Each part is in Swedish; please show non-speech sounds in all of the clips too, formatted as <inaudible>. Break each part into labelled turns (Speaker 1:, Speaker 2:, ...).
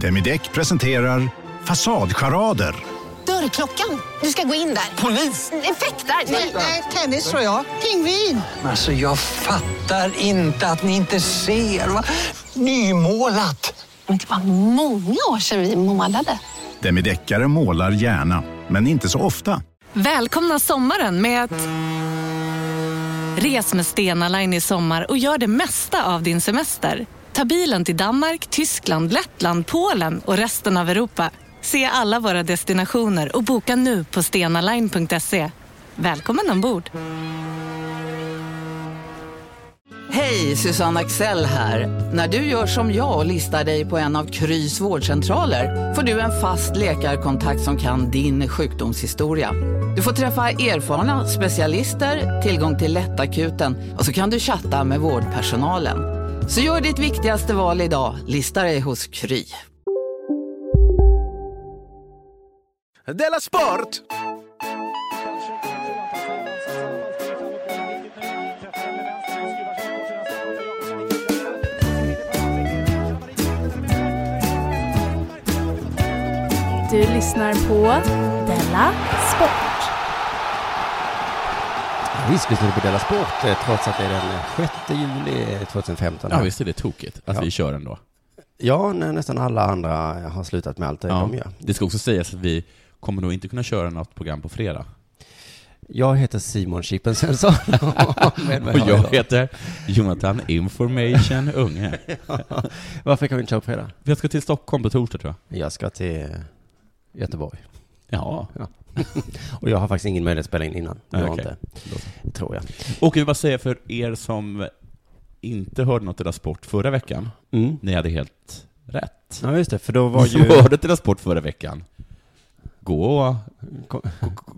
Speaker 1: Demideck presenterar Fasadcharader.
Speaker 2: Dörrklockan. Du ska gå in där.
Speaker 3: Polis?
Speaker 2: Effektar? Nej,
Speaker 4: Nej, tennis tror jag. Pingvin.
Speaker 3: Alltså jag fattar inte att ni inte ser. Va? Nymålat!
Speaker 2: Men det var många år sedan vi målade.
Speaker 1: Demideckare målar gärna, men inte så ofta.
Speaker 5: Välkomna sommaren med att... Res med Stena Line i sommar och gör det mesta av din semester. Ta bilen till Danmark, Tyskland, Lettland, Polen och resten av Europa. Se alla våra destinationer och boka nu på stenaline.se. Välkommen ombord!
Speaker 6: Hej, Susanne Axel här. När du gör som jag och listar dig på en av Krys vårdcentraler får du en fast läkarkontakt som kan din sjukdomshistoria. Du får träffa erfarna specialister, tillgång till lättakuten och så kan du chatta med vårdpersonalen. Så gör ditt viktigaste val idag, lista dig hos Kry.
Speaker 7: Della Sport!
Speaker 8: Du lyssnar på Della Sport.
Speaker 9: Visst lyssnar du på Della Sport eh, trots att det är den 6 juli 2015.
Speaker 10: Ja, visst är det tokigt att
Speaker 9: Ja.
Speaker 10: vi kör ändå.
Speaker 9: Ja, när nästan alla andra har slutat med allt det
Speaker 10: Ja.
Speaker 9: de gör.
Speaker 10: Det ska också sägas att vi kommer nog inte kunna köra något program på fredag.
Speaker 9: Jag heter Simon Chippen Svensson. <laughs>
Speaker 10: Och jag heter Jonathan Information Unge. <laughs>
Speaker 9: Varför kan vi inte köra på fredag?
Speaker 10: Jag ska till Stockholm på torsdag tror jag.
Speaker 9: Jag ska till Göteborg.
Speaker 10: Ja.
Speaker 9: Ja. <laughs> Och jag har faktiskt ingen möjlighet att spela in innan. Har
Speaker 10: okej.
Speaker 9: inte, tror jag.
Speaker 10: Och jag vill bara säga för er som inte hörde något Della Sport förra veckan,
Speaker 9: Mm.
Speaker 10: ni hade helt rätt.
Speaker 9: Ja, just det, för då var
Speaker 10: Ni som
Speaker 9: ju...
Speaker 10: hörde Della Sport förra veckan, gå och
Speaker 9: Ko-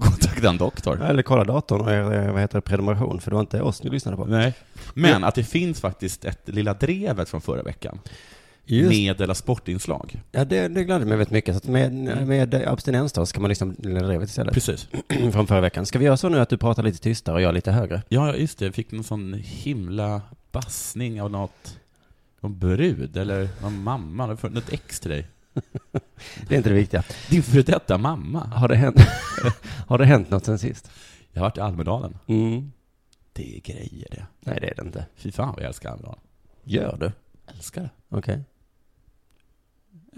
Speaker 10: kontakta en doktor.
Speaker 9: Eller kolla datorn och er, vad heter det, prenumeration, för det var inte oss ni lyssnade på.
Speaker 10: Nej. Men att det finns faktiskt ett Lilla Drevet från förra veckan,
Speaker 9: Just,
Speaker 10: med Della Sport-inslag.
Speaker 9: ja, det, det gladde mig väldigt mycket. Så att med, med abstinens då ska man liksom Lilla Drevet istället.
Speaker 10: Precis. <clears throat>
Speaker 9: Från förra veckan. Ska vi göra så nu att du pratar lite tystare och jag lite högre?
Speaker 10: Ja, just det. Jag fick någon sån himla bassning av något, någon brud eller någon mamma. Något ex till dig. <laughs>
Speaker 9: Det är inte det viktiga.
Speaker 10: Din före detta mamma.
Speaker 9: Har det hänt, <laughs> har det hänt något sen sist?
Speaker 10: Jag har varit i Almedalen.
Speaker 9: Mm.
Speaker 10: Det är grejer det.
Speaker 9: Nej, det är det inte.
Speaker 10: Fy fan vad jag älskar Almedalen.
Speaker 9: Gör du?
Speaker 10: Älskar det.
Speaker 9: Okej.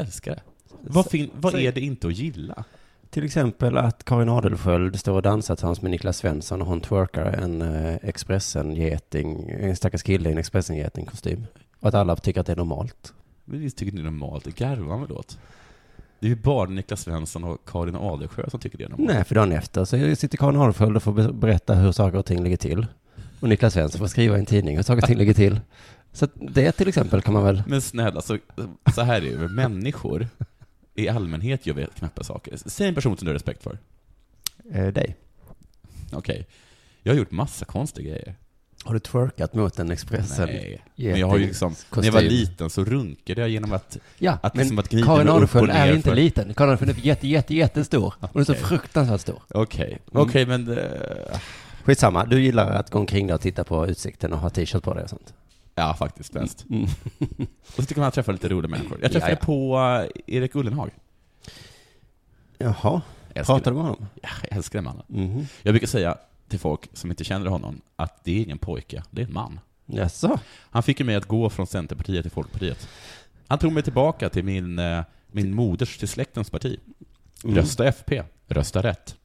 Speaker 10: Älskar det. Vad, fin- vad är det inte att gilla?
Speaker 9: Till exempel att Karin Adelsköld står och dansar tillsammans med Niklas Svensson och hon twerkar en eh, Expressen-geting, en stackars kille i en Expressen-geting-kostym. Och att alla tycker att det är normalt.
Speaker 10: Men det tycker ni är normalt. Det garvar man väl åt? Det är ju bara Niklas Svensson och Karin Adelsjö som tycker det är normalt.
Speaker 9: Nej, för dagen efter så sitter Karin Adelsköld och får be- berätta hur saker och ting ligger till. Och Niklas Svensson får skriva i en tidning hur saker och ting ligger till. Så att det till exempel kan man väl...
Speaker 10: Men snälla, så, så här är det ju. Människor i allmänhet gör vi knäppa saker. Säg en person som du har respekt för.
Speaker 9: Eh, dig.
Speaker 10: Okej. Jag har gjort massa konstiga grejer.
Speaker 9: Har du twerkat mot en Expressen?
Speaker 10: Nej. Men jag har ju liksom, när jag var liten så runkade jag genom att,
Speaker 9: Ja,
Speaker 10: att,
Speaker 9: men
Speaker 10: liksom att gnida
Speaker 9: Karin
Speaker 10: och
Speaker 9: är inte
Speaker 10: för-
Speaker 9: liten. Karin Adelsköld är jätte, jätte, jättestor. Hon är så fruktansvärt stor.
Speaker 10: Okej,
Speaker 9: Mm.
Speaker 10: okej men... eh,
Speaker 9: Skitsamma, du gillar att gå omkring där och titta på utsikten och ha t-shirt på dig och sånt.
Speaker 10: Ja, faktiskt bäst.
Speaker 9: Mm. <laughs>
Speaker 10: Och så tycker man att träffa lite roliga människor. Jag träffade
Speaker 9: Ja, ja.
Speaker 10: på Erik Ullenhag.
Speaker 9: Jaha, pratar du med honom?
Speaker 10: Ja, jag älskar den mannen.
Speaker 9: Mhm.
Speaker 10: Jag brukar säga till folk som inte känner honom att det är ingen pojke, det är en man.
Speaker 9: Jaså?
Speaker 10: Han fick ju mig att gå från Centerpartiet till Folkpartiet. Han tog mig tillbaka till min, eh, min moders, till släktens parti.
Speaker 9: Mm.
Speaker 10: Rösta FP, rösta rätt.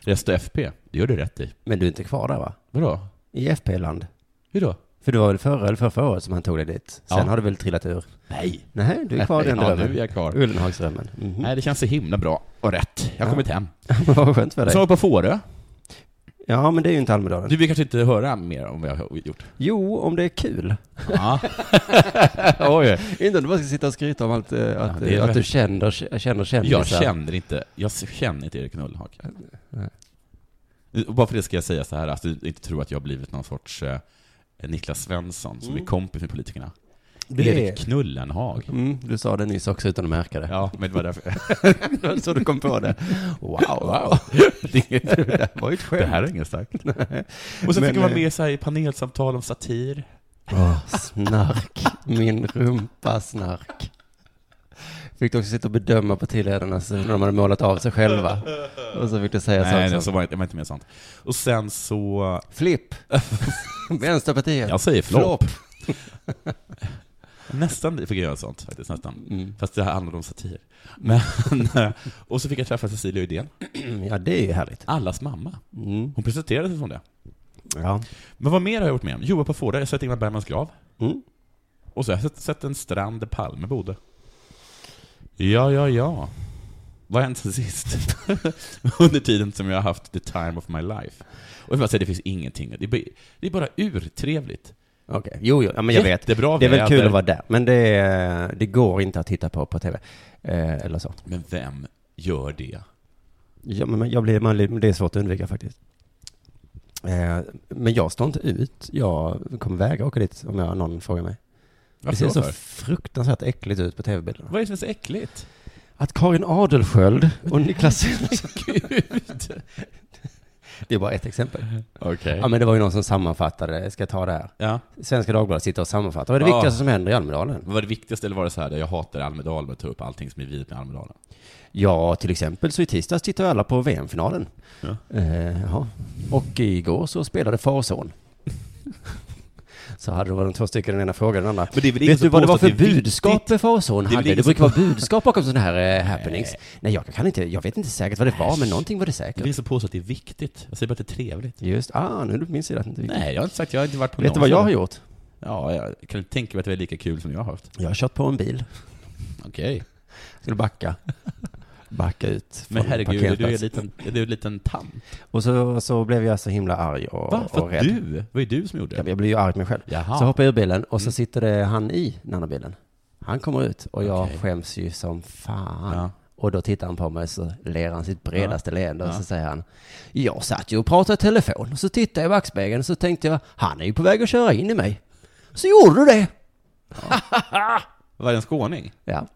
Speaker 10: Rösta FP, det gör du rätt i.
Speaker 9: Men du är inte kvar där va?
Speaker 10: Vadå?
Speaker 9: I FP-land?
Speaker 10: Hur då?
Speaker 9: För det var väl förra eller förra, året som han tog dig dit? Sen
Speaker 10: Ja.
Speaker 9: har du väl trillat ur?
Speaker 10: Nej.
Speaker 9: Nej, du är kvar i den
Speaker 10: ja,
Speaker 9: drömmen.
Speaker 10: nu är jag kvar.
Speaker 9: Ullenhagsdrömmen. Mhm.
Speaker 10: Nej, det känns så himla bra och rätt. Jag har
Speaker 9: Ja.
Speaker 10: kommit hem. <laughs>
Speaker 9: Vad skönt för
Speaker 10: Så var
Speaker 9: dig.
Speaker 10: jag på Fårö.
Speaker 9: Ja, men det är ju inte Almedalen.
Speaker 10: Du vill kanske inte höra mer om vad jag har gjort?
Speaker 9: Jo, om det är kul.
Speaker 10: Ja. <laughs> Oj.
Speaker 9: Inte om du bara ska sitta och skryta om allt, eh, att,
Speaker 10: det är
Speaker 9: eh, att
Speaker 10: väl-
Speaker 9: du känner, känner kändisar.
Speaker 10: Jag känner inte, jag känner inte Erik Ullenhag.
Speaker 9: Nej.
Speaker 10: Bara för det ska jag säga så här, att du inte tror att jag har blivit någon sorts eh, Niklas Svensson som
Speaker 9: Mm.
Speaker 10: är kompis med politikerna.
Speaker 9: Det är-
Speaker 10: Erik Knullenhag.
Speaker 9: Mm, du sa det nyss också utan att märka det.
Speaker 10: Ja, men det var därför. <laughs>
Speaker 9: Det var så du kom på det. Wow.
Speaker 10: Wow. <laughs> Det,
Speaker 9: var ju ett skämt.
Speaker 10: det här är inget starkt. <laughs> Och så
Speaker 9: Men,
Speaker 10: fick jag vara
Speaker 9: eh,
Speaker 10: med så i panelsamtal om satir.
Speaker 9: Åh, snark. Min rumpa snark. Fick du också sitta och bedöma partiledarna när de hade målat av sig själva? Och så fick du säga
Speaker 10: Nej,
Speaker 9: saker
Speaker 10: nej, så var jag var inte med sånt. Och sen så...
Speaker 9: Flipp! <laughs> Vänsterpartiet.
Speaker 10: Jag säger flopp. <laughs> Nästan fick jag göra sånt faktiskt, nästan.
Speaker 9: Mm.
Speaker 10: Fast det här handlade om satir. Men, <laughs> och så fick jag träffa Cecilia Uddén, <clears throat>
Speaker 9: Ja, det är ju härligt.
Speaker 10: allas mamma.
Speaker 9: Mm.
Speaker 10: Hon presenterade sig som det.
Speaker 9: Ja.
Speaker 10: Men vad mer har jag gjort med? Jobbat på Fårö, jag har sett Ingmar Bergmans grav.
Speaker 9: Mm.
Speaker 10: Och så har jag sett, sett en strand där Palme bodde. Ja, ja, ja. Vad har hänt sen sist? <laughs> Under tiden som jag har haft the time of my life. Och jag bara säga, det finns ingenting. Det är bara, det är bara urtrevligt.
Speaker 9: Okej, jo, jo, ja, men jag vet.
Speaker 10: Jättebra
Speaker 9: Det är väl
Speaker 10: väder.
Speaker 9: kul att vara där, men det, det går inte att titta på på tv. Eh, eller så.
Speaker 10: Men vem gör det?
Speaker 9: Ja, men jag blir, man, det är svårt att undvika faktiskt. Eh, men jag står inte ut. Jag kommer vägra åka dit om jag, någon frågar mig.
Speaker 10: Varför
Speaker 9: det ser
Speaker 10: då
Speaker 9: så fruktansvärt äckligt ut på tv-bilderna.
Speaker 10: Vad är det som är så äckligt?
Speaker 9: Att Karin Adelsköld och Niklas. <laughs>
Speaker 10: Gud! <laughs>
Speaker 9: Det är bara ett exempel.
Speaker 10: Okej.
Speaker 9: Ja, men det var ju någon som sammanfattade, ska jag ta det här?
Speaker 10: Ja.
Speaker 9: Svenska Dagbladet sitter och sammanfattar. Vad är det
Speaker 10: Ja.
Speaker 9: viktigaste som händer i Almedalen?
Speaker 10: Vad var det viktigaste, eller var det så här, jag hatar Almedalen och tar upp allting som är vidrigt med Almedalen?
Speaker 9: Ja, till exempel så i tisdags tittade alla på VM-finalen.
Speaker 10: Ja.
Speaker 9: Eh, jaha. Och igår så spelade far och son. <laughs> Så hade det varit de två stycken, den ena frågan den andra.
Speaker 10: Det är
Speaker 9: Vet du vad det var för
Speaker 10: det är
Speaker 9: budskap
Speaker 10: viktigt?
Speaker 9: far och son
Speaker 10: Det är väl
Speaker 9: hade? Det
Speaker 10: som
Speaker 9: brukar vara budskap bakom sådana här eh, <laughs> happenings. Nej, jag kan inte, jag vet inte säkert vad det var, men någonting var det
Speaker 10: Det
Speaker 9: säkert.
Speaker 10: finns som påstår att det är viktigt. Jag säger bara att det är trevligt.
Speaker 9: Just, ah, nu är du på min sida. att det inte är viktigt.
Speaker 10: Nej, jag har inte sagt, jag har inte varit på
Speaker 9: Vet du vad jag har gjort?
Speaker 10: Ja, jag kan inte tänka mig att det är lika kul som jag har haft.
Speaker 9: Jag har kört på en bil.
Speaker 10: Okej.
Speaker 9: Skulle backa. <laughs> Backa ut
Speaker 10: Men herregud, är du en
Speaker 9: parkeringsplatsen.
Speaker 10: liten, är du en liten tant?
Speaker 9: Och så, så blev jag så himla arg och,
Speaker 10: Va?
Speaker 9: och
Speaker 10: För att
Speaker 9: rädd.
Speaker 10: du? Vad är du som gjorde det?
Speaker 9: Jag blir ju arg på mig själv.
Speaker 10: Jaha.
Speaker 9: Så hoppar jag ur bilen och så
Speaker 10: Mm.
Speaker 9: sitter det han i den andra bilen. Han kommer ut och jag
Speaker 10: Okej.
Speaker 9: skäms ju som fan.
Speaker 10: Ja.
Speaker 9: Och då tittar han på mig så ler han sitt bredaste leende och så säger han Jag satt ju och pratade i telefon och så tittade jag i backspegeln och så tänkte jag Han är ju på väg att köra in i mig. Så gjorde du det. <laughs>
Speaker 10: Var det en skåning?
Speaker 9: Ja.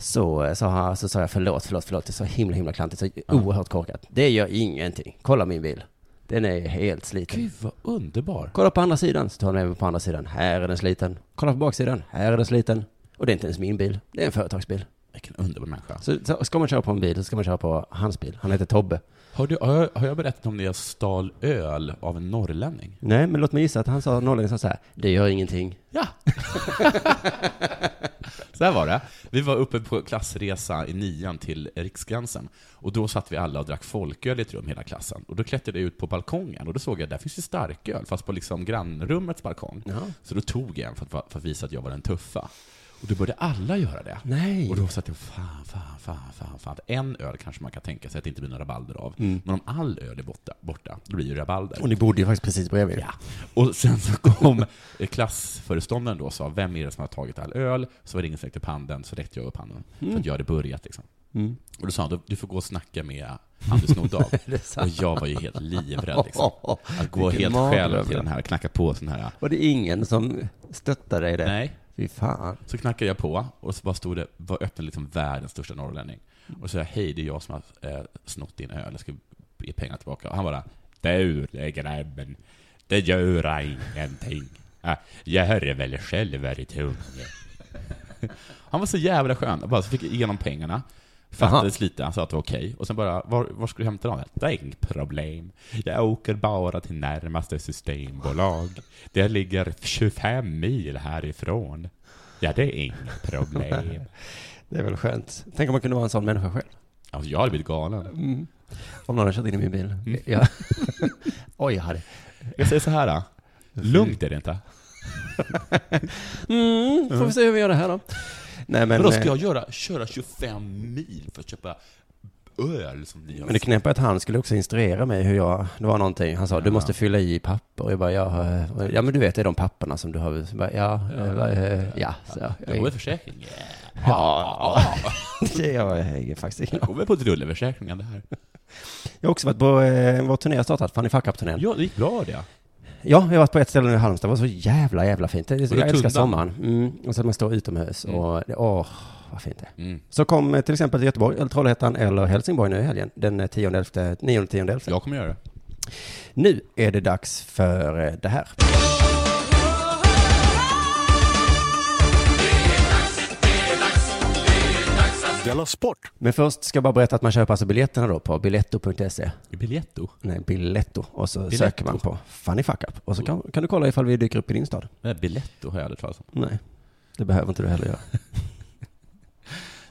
Speaker 9: Så, så, ha- så sa jag förlåt, förlåt, förlåt. Det är så himla, himla klantigt. Så oerhört korkat. Det gör ingenting. Kolla min bil. Den är helt sliten.
Speaker 10: Gud vad underbar.
Speaker 9: Kolla på andra sidan, så tar han även på andra sidan. Här är den sliten. Kolla på baksidan. Här är den sliten. Och det är inte ens min bil. Det är en företagsbil.
Speaker 10: Vilken underbar människa.
Speaker 9: Så, så ska man köra på en bil så ska man köra på hans bil. Han heter Tobbe.
Speaker 10: Har, du, har, jag, har jag berättat om när jag stal öl av en norrlänning?
Speaker 9: Nej, men låt mig gissa att han sa, norrlänningen sa så här. Det gör ingenting.
Speaker 10: Ja. <laughs> så här var det. Vi var uppe på klassresa i nian till Riksgränsen. Och då satt vi alla och drack folköl i ett rum, hela klassen. Och då klättrade jag ut på balkongen och då såg jag att där finns ju starköl, fast på liksom grannrummets balkong.
Speaker 9: Ja.
Speaker 10: Så då tog jag en för att, för att visa att jag var den tuffa. Och då började alla göra det.
Speaker 9: Nej.
Speaker 10: Och då satt jag, fan, fan, fan, fan, fan. En öl kanske man kan tänka sig att det inte blir några rabalder av.
Speaker 9: Mm.
Speaker 10: Men om all öl är borta, borta då blir det rabalder.
Speaker 9: Och ni bodde ju faktiskt precis bredvid.
Speaker 10: Ja. Och sen så kom <laughs> klassföreståndaren då och sa, vem är det som har tagit all öl? Så var det ingen som räckte upp handen, så räckte jag upp handen. För att jag hade börjat liksom.
Speaker 9: Mm.
Speaker 10: Och då sa han, du får gå och snacka med Anders Nordahl. <laughs> Och jag var ju helt livrädd liksom. <laughs> Att gå
Speaker 9: Vilken
Speaker 10: helt själv till den här, knacka på sån här.
Speaker 9: Var det ingen som stöttade dig i det?
Speaker 10: Nej.
Speaker 9: Fy fan.
Speaker 10: Så knackade jag på och så bara stod det, var öppen liksom världens största norrlänning. Och så sa jag, hej det är jag som har eh, snott din öl, jag ska ge pengar tillbaka. Och han bara, du grabben, det gör ingenting. Äh, jag hör väl själv är i tunga. Han var så jävla skön, bara så fick jag igenom pengarna. Fattades lite, han sa att det var okej. Och sen bara, var, var ska du hämta dem? Det är inget problem. Jag åker bara till närmaste systembolag. Det ligger 25 mil härifrån. Ja, det är inget problem. <laughs>
Speaker 9: Det är väl skönt. Tänk om man kunde vara en sån människa själv.
Speaker 10: Alltså, jag hade blivit galen.
Speaker 9: Mm. Om någon hade kört in i min bil.
Speaker 10: Mm.
Speaker 9: Ja. <laughs> Oj, jag hade...
Speaker 10: Jag säger så här då. <laughs> Lugnt är det inte.
Speaker 9: Mm, får vi se hur vi gör det här då. Nej, men,
Speaker 10: Men då ska
Speaker 9: eh,
Speaker 10: jag göra, köra 25 mil för att köpa öl som ni har
Speaker 9: men det knäppa är att han skulle också instruera mig hur jag, det var någonting, han sa du
Speaker 10: Ja.
Speaker 9: måste fylla i papper. Och jag bara, ja, eh, ja men du vet det är de papperna som du har. Bara, ja, eh, va, eh, ja. Så,
Speaker 10: Jag
Speaker 9: jag,
Speaker 10: går försäkring.
Speaker 9: ja, <laughs> det har jag faktiskt ingen
Speaker 10: Jag går med på drullerförsäkringen det här.
Speaker 9: Jag har också varit på, eh, vår turné har startat, Fanny Fuck-Up-turnén.
Speaker 10: Ja, det gick bra det.
Speaker 9: Ja, jag har varit på ett ställe nu i Halmstad, det var så jävla, jävla fint. Det jag älskar
Speaker 10: Tundan?
Speaker 9: sommaren. Mm, och så att man står utomhus
Speaker 10: Mm.
Speaker 9: och, det, åh, vad fint det är.
Speaker 10: Mm.
Speaker 9: Så kom eh, till exempel till Göteborg, eller Trollhättan eller Helsingborg nu i helgen, den 10 11, 9 10 11.
Speaker 10: Jag kommer göra det.
Speaker 9: Nu är det dags för eh, det här.
Speaker 7: Della Sport!
Speaker 9: Men först ska jag bara berätta att man köper alltså biljetterna då på biletto.se.
Speaker 10: Biletto?
Speaker 9: Nej, Biletto. Och så
Speaker 10: Biletto.
Speaker 9: söker man på Funny Fuck Up. Och så kan, kan du kolla ifall vi dyker upp i din stad.
Speaker 10: Nej, Biletto har jag aldrig talat om.
Speaker 9: Nej, det behöver inte du heller göra. <laughs>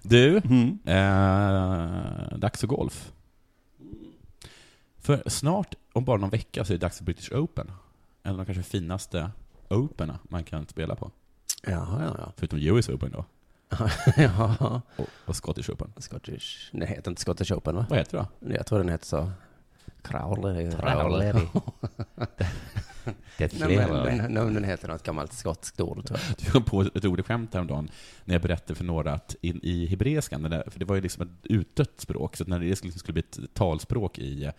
Speaker 10: Du,
Speaker 9: Mm.
Speaker 10: eh, dags för golf. För snart, om bara någon vecka, så är det dags för British Open. En av de kanske finaste Operna man kan spela på.
Speaker 9: Jaha, ja, ja.
Speaker 10: Förutom US Open då. <laughs>
Speaker 9: ja.
Speaker 10: Och, och Scottish Open.
Speaker 9: Scottish. Det heter inte Scottish Open va?
Speaker 10: Vad heter det då?
Speaker 9: Jag tror den heter så. Crowley.
Speaker 10: Crowley. <laughs> Det är
Speaker 9: Nej, men, men, nej, men den heter något gammalt skotskt ord tror jag.
Speaker 10: Du kom på ett roligt skämt häromdagen när jag berättade för några att in, i hebreiskan, för det var ju liksom ett utdött språk, så när det liksom skulle bli ett talspråk i,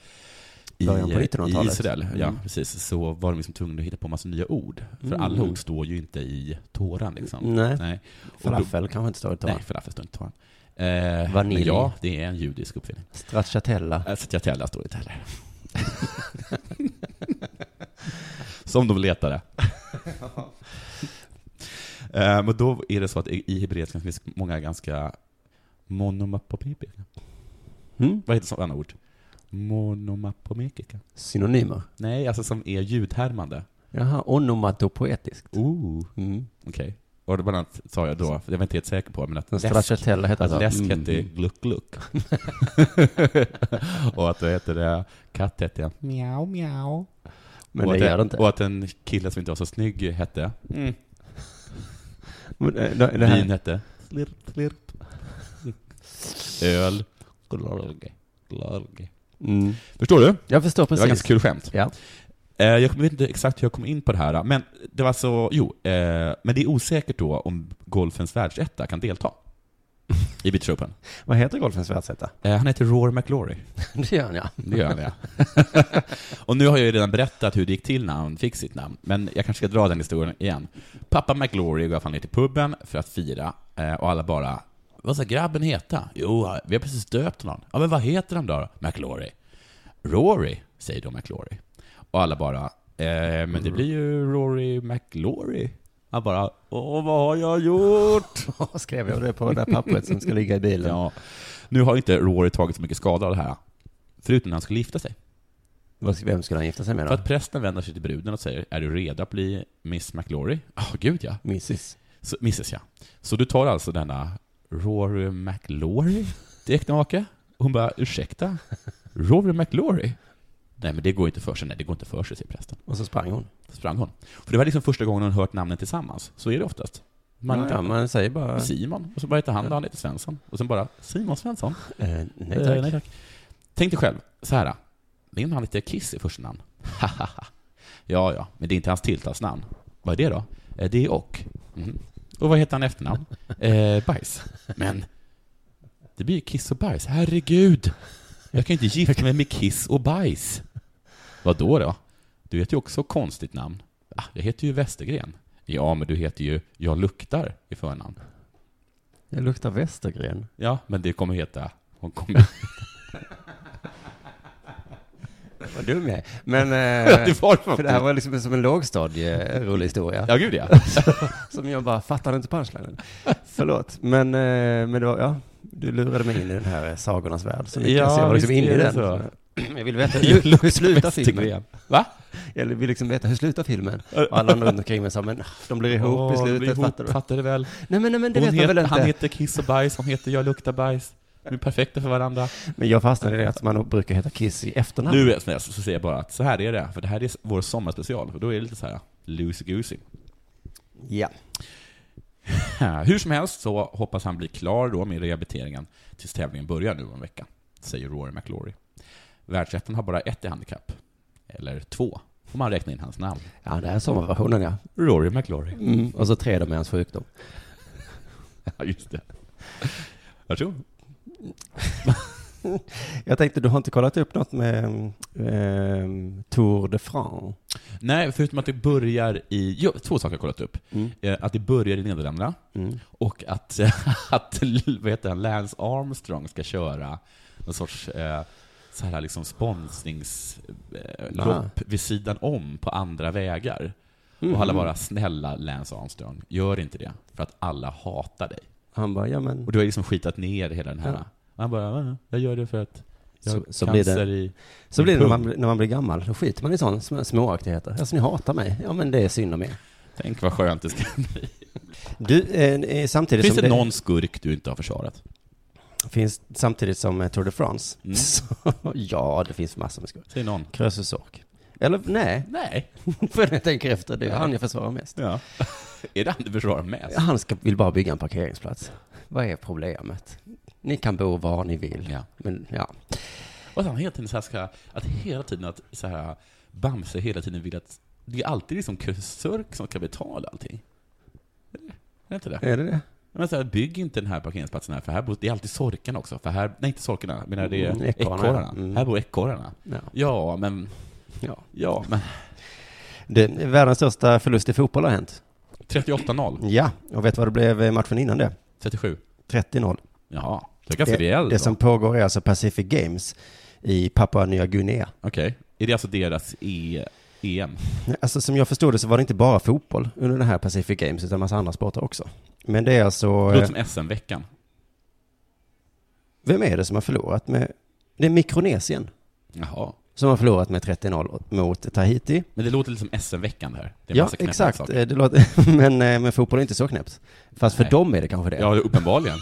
Speaker 9: Början på
Speaker 10: i
Speaker 9: 1900-talet.
Speaker 10: Israel, ja
Speaker 9: Mm.
Speaker 10: precis, så var de liksom tvungna att hitta på massa nya ord. För
Speaker 9: Mm.
Speaker 10: alla ord står ju inte i Toran liksom.
Speaker 9: Nej.
Speaker 10: Och
Speaker 9: Falafel kanske inte står i Toran.
Speaker 10: Nej, falafel står inte i Toran. Eh,
Speaker 9: Vanilj.
Speaker 10: Ja, det är en judisk uppfinning.
Speaker 9: Stracciatella.
Speaker 10: Äh, Stracciatella står inte heller. <laughs> Som de letade. <laughs> Eh, Men då är det så att i i hebreiskan finns många ganska monomapopipiska.
Speaker 9: Mm.
Speaker 10: Vad heter sådana ord? Monomapomekika.
Speaker 9: Synonymer.
Speaker 10: Nej, alltså som är ljudhärmande.
Speaker 9: Jaha, onomatopoetiskt.
Speaker 10: Ooh.
Speaker 9: Mm.
Speaker 10: Okej. Och det bland annat sa jag då, jag var inte helt säker på, men att läsk,
Speaker 9: stracciatella heter
Speaker 10: att läsk
Speaker 9: Mm.
Speaker 10: hette gluck gluck. <laughs> och att vad heter det, katt hette miau miau.
Speaker 9: Men
Speaker 10: och
Speaker 9: det gör det inte.
Speaker 10: Och att en kille som inte var så snygg hette mm.
Speaker 9: Men, eh, det, det här,
Speaker 10: Vin hette slirp slirp. Öl. Glorge. Glorge.
Speaker 9: Mm.
Speaker 10: Förstår du?
Speaker 9: Jag förstår
Speaker 10: Det
Speaker 9: precis.
Speaker 10: var ganska kul skämt.
Speaker 9: Ja.
Speaker 10: Eh, Jag vet inte exakt hur jag kom in på det här, men det var så, jo, eh, men det är osäkert då om golfens världsetta kan delta <laughs> i British Open.
Speaker 9: Vad heter golfens världsetta?
Speaker 10: Eh, Han heter Rory McIlroy. <laughs>
Speaker 9: Det gör han ja.
Speaker 10: Det gör han, ja. <laughs> och nu har jag ju redan berättat hur det gick till när han fick sitt namn, men jag kanske ska dra den historien igen. Pappa McLaury går fan ner till puben för att fira, eh, och alla bara vad ska grabben heta? Jo, vi har precis döpt honom. Ja, men vad heter han då? McLaury. Rory, säger då McLaury. Och alla bara, eh, men det blir ju Rory McLaury. Han bara, åh, vad har jag gjort? <laughs>
Speaker 9: Skrev jag det på det där pappret som ska ligga i bilen?
Speaker 10: Ja. Nu har inte Rory tagit så mycket skada av det här, förutom när han skulle gifta sig.
Speaker 9: Vad- Vem skulle han gifta sig med
Speaker 10: För
Speaker 9: då?
Speaker 10: att prästen vänder sig till bruden och säger, är du redo att bli Miss McLaury? Ja, gud ja.
Speaker 9: Mrs.
Speaker 10: Så, Mrs ja. Så du tar alltså denna Rory McLaury till äktenmake? Och hon bara, ursäkta? Rory McLaury? Nej, men det går inte för sig. Nej, det går inte för sig, säger prästen.
Speaker 9: Och så sprang hon.
Speaker 10: Så sprang hon. För det var liksom första gången hon hört namnen tillsammans. Så är det oftast.
Speaker 9: Ja, ja, man säger bara...
Speaker 10: Simon, och så bara heter han då, han heter Svensson. Och sen bara, Simon Svensson?
Speaker 9: Eh, nej,
Speaker 10: Eh,
Speaker 9: tack.
Speaker 10: nej tack. Tänk dig själv, så här. Min han heter Kiss i första namn. <laughs> Ja, ja, men det är inte hans tilltalsnamn. Vad är det då? Eh, Det är och. Mhm. Och vad heter han i efternamn? <laughs> eh, bajs. Men, det blir ju Kiss och bajs. Herregud! Jag kan ju inte gifta mig med Kiss och bajs. Vad då då? Du heter ju också konstigt namn. Ah, jag heter ju Västergren. Ja, men du heter ju Jag luktar i förnamn.
Speaker 9: Jag luktar Västergren.
Speaker 10: Ja, men det kommer heta... Hon kommer... <laughs>
Speaker 9: Vad dum jag är. Men... <laughs> Eh,
Speaker 10: Det
Speaker 9: för det här var liksom som en lågstadierolig historia.
Speaker 10: Ja, gud ja. <laughs>
Speaker 9: som jag bara fattade inte punchlinen. Förlåt. Men, eh, men det var, ja, du lurade mig in i den här sagornas värld. Så mycket.
Speaker 10: Ja,
Speaker 9: så jag var liksom inne i den.
Speaker 10: så. <clears throat>
Speaker 9: Jag vill veta <laughs> hur, hur slutar filmen?
Speaker 10: Va?
Speaker 9: Jag vill liksom veta hur slutar filmen? Och alla andra runt omkring mig sa, men de blir ihop
Speaker 10: Åh,
Speaker 9: i slutet,
Speaker 10: ihop,
Speaker 9: fattar du?
Speaker 10: fattar du väl?
Speaker 9: Nej men, nej, men det
Speaker 10: Hon
Speaker 9: vet man
Speaker 10: heter,
Speaker 9: väl inte?
Speaker 10: Han heter Kiss och bajs, hon heter Jag luktar bajs. De är perfekta för varandra.
Speaker 9: Men jag fastnade i det att man brukar heta Kiss i efternamn.
Speaker 10: Nu är jag så säger jag bara att så här är det, för det här är vår sommarspecial, och då är det lite så här loosey-goosey.
Speaker 9: Ja. <laughs>
Speaker 10: Hur som helst så hoppas han bli klar då med rehabiliteringen tills tävlingen börjar nu om en vecka, säger Rory McLaury. Världsettan har bara ett i handikapp. Eller två, om man räknar in hans namn.
Speaker 9: Ja, det är sommarversionen ja.
Speaker 10: Rory McLaury.
Speaker 9: Mm. Och så tre då med hans sjukdom. <laughs>
Speaker 10: Ja, just det. Varsågod. <laughs>
Speaker 9: Jag tänkte, du har inte kollat upp något med eh, Tour de France?
Speaker 10: Nej, förutom att det börjar i... Jo, två saker har jag kollat upp.
Speaker 9: Mm.
Speaker 10: Eh, Att det börjar i Nederländerna,
Speaker 9: Mm.
Speaker 10: och att, <laughs> att vad heter han, Lance Armstrong ska köra någon sorts eh, så här liksom sponsringslopp eh, vid sidan om på andra vägar.
Speaker 9: Mhm.
Speaker 10: Och alla bara, snälla Lance Armstrong, gör inte det, för att alla hatar dig.
Speaker 9: Han bara, ja men...
Speaker 10: Och du har liksom skitat ner hela den här.
Speaker 9: Ja.
Speaker 10: Han bara, "Ja, jag gör det för att jag har
Speaker 9: Så, så blir det,
Speaker 10: i...
Speaker 9: så blir det när
Speaker 10: pung."
Speaker 9: man, när man blir gammal. Då skiter man i sådana små, småaktigheter. Alltså ni hatar mig. Ja men det är synd om er.
Speaker 10: Tänk vad skönt det ska bli.
Speaker 9: Du, eh, eh, samtidigt
Speaker 10: Finns
Speaker 9: som
Speaker 10: det någon skurk du inte har försvarat?
Speaker 9: Finns samtidigt som eh, Tour de France.
Speaker 10: Mm.
Speaker 9: Så, <laughs> ja, det finns massor med skur.
Speaker 10: Säg någon.
Speaker 9: Krösus Sork. Eller nej,
Speaker 10: Nej. <laughs>
Speaker 9: för jag tänker efter. Det är han jag försvarar mest.
Speaker 10: Ja. <laughs> är det han du försvarar mest?
Speaker 9: Han ska, vill bara bygga en parkeringsplats. Vad är problemet? Ni kan bo var ni vill.
Speaker 10: Ja.
Speaker 9: Men ja,
Speaker 10: Och han hela tiden så här ska, att hela tiden att så här, Bamse hela tiden vill att, det är alltid liksom Sörk som ska betala allting. Är det, är det inte det?
Speaker 9: är det det?
Speaker 10: Men så här, bygg inte den här parkeringsplatsen här, för här bor, det är alltid sorkarna också. För här, nej inte sorkarna, menar det är
Speaker 9: Mm, ekorrarna. Mm.
Speaker 10: Här bor ekorrarna.
Speaker 9: Ja.
Speaker 10: Ja, men,
Speaker 9: ja.
Speaker 10: ja, men
Speaker 9: Det, världens största förlust i fotboll har hänt.
Speaker 10: 38-0,
Speaker 9: Ja, och vet du vad det blev i matchen innan det?
Speaker 10: 37.
Speaker 9: 30-0.
Speaker 10: Jaha, det är ganska
Speaker 9: Det,
Speaker 10: rejält
Speaker 9: det
Speaker 10: då.
Speaker 9: som pågår är alltså Pacific Games i Papua Nya Guinea.
Speaker 10: Okej, är det alltså deras e, EM?
Speaker 9: Alltså som jag förstod det så var det inte bara fotboll under den här Pacific Games utan en massa andra sporter också. Men det är alltså,
Speaker 10: Det
Speaker 9: eh,
Speaker 10: låter som SM-veckan.
Speaker 9: vem är det som har förlorat med, det är Mikronesien
Speaker 10: Jaha.
Speaker 9: Som har förlorat med 30-0 mot Tahiti.
Speaker 10: Men det låter lite som SM-veckan här. Det är
Speaker 9: Ja, exakt.
Speaker 10: saker.
Speaker 9: Eh, Det låter, <laughs> men, eh, men fotboll är inte så knäppt. Fast för
Speaker 10: Nej.
Speaker 9: dem är det kanske det.
Speaker 10: Ja, uppenbarligen.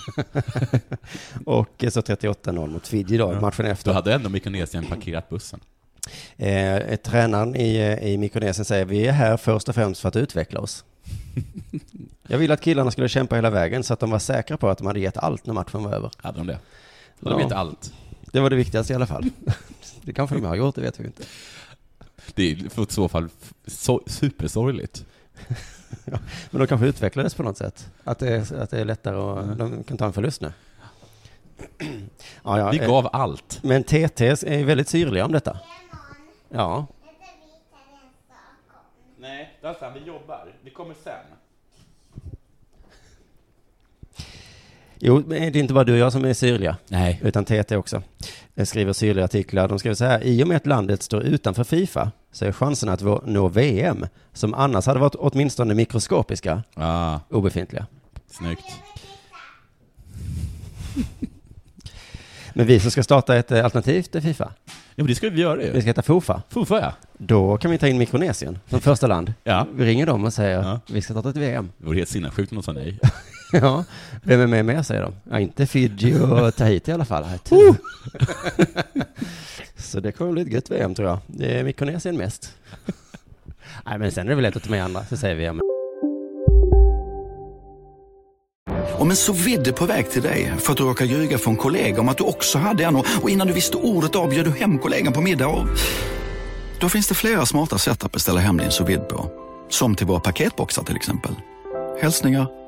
Speaker 10: <laughs>
Speaker 9: Och eh, så 38-0 mot Fiji då,
Speaker 10: Ja.
Speaker 9: matchen
Speaker 10: Då
Speaker 9: efter.
Speaker 10: hade ändå Mikronesien parkerat bussen.
Speaker 9: Eh, tränaren i, i Mikronesien säger vi är här först och främst för att utveckla oss. <laughs> Jag ville att killarna skulle kämpa hela vägen så att de var säkra på att de hade gett allt när matchen var över.
Speaker 10: Hade de det? De
Speaker 9: Ja.
Speaker 10: vet allt.
Speaker 9: Det var det viktigaste i alla fall. Det kanske de har gjort, det vet vi inte.
Speaker 10: Det är för i så fall så, supersorgligt. <laughs>
Speaker 9: Men de kanske utvecklades på något sätt. Att det är, att det är lättare och de kan ta en förlust nu. <clears throat> Ja, ja,
Speaker 10: Vi
Speaker 9: eh,
Speaker 10: gav allt.
Speaker 9: Men TT är väldigt syrliga om detta. Ja,
Speaker 10: Nej, Dalsan, vi jobbar. Vi kommer sen.
Speaker 9: jo, men det är inte bara du och jag som är syrliga.
Speaker 10: Nej.
Speaker 9: utan TT också. De skriver syrliga artiklar. De skriver så här, i och med att landet står utanför Fifa så är chanserna att nå VM, som annars hade varit åtminstone mikroskopiska,
Speaker 10: Ah,
Speaker 9: obefintliga.
Speaker 10: snyggt. <laughs>
Speaker 9: Men vi som ska starta ett eh, alternativ till Fifa,
Speaker 10: Ja, men det skulle vi göra ju.
Speaker 9: ska heta FOFA,
Speaker 10: Fofa, ja.
Speaker 9: då kan vi ta in Mikronesien som första land.
Speaker 10: Ja.
Speaker 9: Vi ringer dem och säger,
Speaker 10: Ja.
Speaker 9: vi ska starta ett VM.
Speaker 10: Det vore helt sinnessjukt om de sa nej. <laughs> <laughs>
Speaker 9: Ja, vem är med mer säger de? Ja, inte Fiji och Tahiti i alla fall. <laughs> Tur. <laughs> Så det kommer bli ett gött VM tror jag. Det är Mikronesien mest. Nej, men sen är det väl lätt att ta med andra, så säger vi ja, men
Speaker 11: Om en så vidde på väg till dig för att du råkar ljuga från kollega om att du också hade en och innan du visste ordet av du hem kollegan på middag och... Då finns det flera smarta sätt att beställa hem din sous på. Som till våra paketboxar till exempel. Hälsningar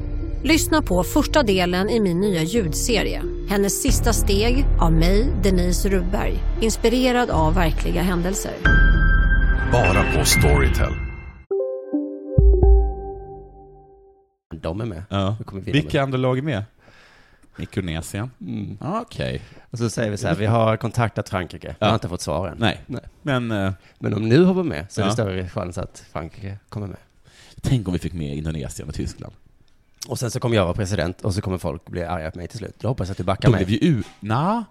Speaker 12: Lyssna på första delen i min nya ljudserie. Hennes sista steg av mig, Denise Rubberg. Inspirerad av verkliga händelser.
Speaker 13: Bara på Storytel.
Speaker 9: de är med.
Speaker 10: Ja. Vilka andra lag är med? Mikronesien?
Speaker 9: Mm.
Speaker 10: Ah, Okej.
Speaker 9: Och så säger vi så här, vi har kontaktat Frankrike, vi
Speaker 10: Ja.
Speaker 9: har inte fått svar än.
Speaker 10: Nej.
Speaker 9: Nej.
Speaker 10: Men eh,
Speaker 9: Men om nu hoppar med så är det
Speaker 10: Ja.
Speaker 9: större chans att Frankrike kommer med.
Speaker 10: tänk om vi fick med Indonesien och Tyskland.
Speaker 9: Och sen så kommer jag vara president och så kommer folk bli arga på mig till slut. Då hoppas jag att du backar
Speaker 10: De
Speaker 9: mig.
Speaker 10: blev ju ut... Nah,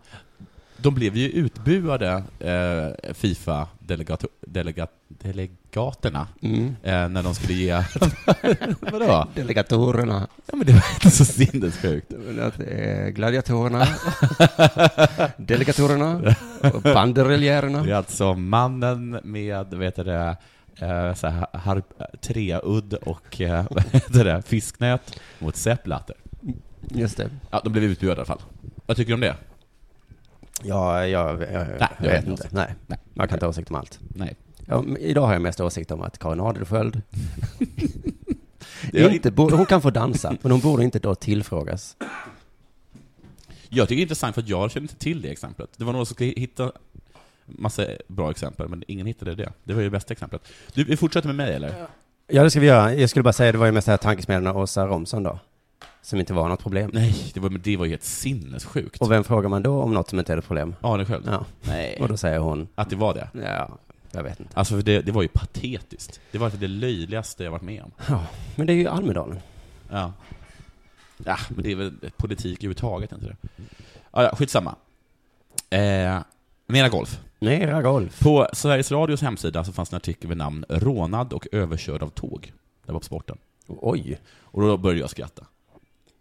Speaker 10: de blev ju utbuade, eh, Fifa-delegaterna,
Speaker 9: Mm.
Speaker 10: eh, när de skulle ge... <laughs> Vadå?
Speaker 9: Delegatorerna.
Speaker 10: Ja, men det var inte så sinnessjukt.
Speaker 9: Är gladiatorerna, delegatorerna banderoljärerna.
Speaker 10: Det är alltså mannen med, vad heter det, eh, så här, har, treudd och eh, <laughs> det, fisknät mot Sepp Blatter.
Speaker 9: Just det.
Speaker 10: Ja, de blev utbuade i alla fall. Vad tycker du om det?
Speaker 9: Ja, jag, jag,
Speaker 10: Nej,
Speaker 9: jag vet inte.
Speaker 10: åsikt.
Speaker 9: Nej.
Speaker 10: Nej.
Speaker 9: Man kan inte ha åsikt om allt.
Speaker 10: Nej.
Speaker 9: Ja, idag har jag mest åsikt om att Karin Adelsköld <laughs> inte borde, hon kan få dansa, men hon borde inte då tillfrågas.
Speaker 10: Jag tycker det är intressant för att jag känner inte till det exemplet. Det var någon som skulle hitta massa bra exempel, men ingen hittade det. Det var ju det bästa exemplet. Du, vi fortsätter med mig, eller?
Speaker 9: Ja, det ska vi göra. Jag skulle bara säga, det var ju mest här tankesmedjarna och Åsa Romson då. Som inte var något problem.
Speaker 10: Nej, det var, det var ju helt sinnessjukt.
Speaker 9: Och vem frågar man då om något som inte är ett problem?
Speaker 10: Arne Sköld?
Speaker 9: Ja.
Speaker 10: Nej.
Speaker 9: Och då säger hon...
Speaker 10: Att det var det?
Speaker 9: Ja, jag vet inte.
Speaker 10: Alltså, det, det var ju patetiskt. Det var det löjligaste jag varit med om.
Speaker 9: Ja, men det är ju Almedalen.
Speaker 10: Ja. Ja, men det är väl politik överhuvudtaget, inte det? Ja, ja, skitsamma. Eh, mera golf.
Speaker 9: Mera golf.
Speaker 10: På Sveriges Radios hemsida så fanns en artikel med namn Rånad och överkörd av tåg. Det var på sporten.
Speaker 9: Oj.
Speaker 10: Och då började jag skratta.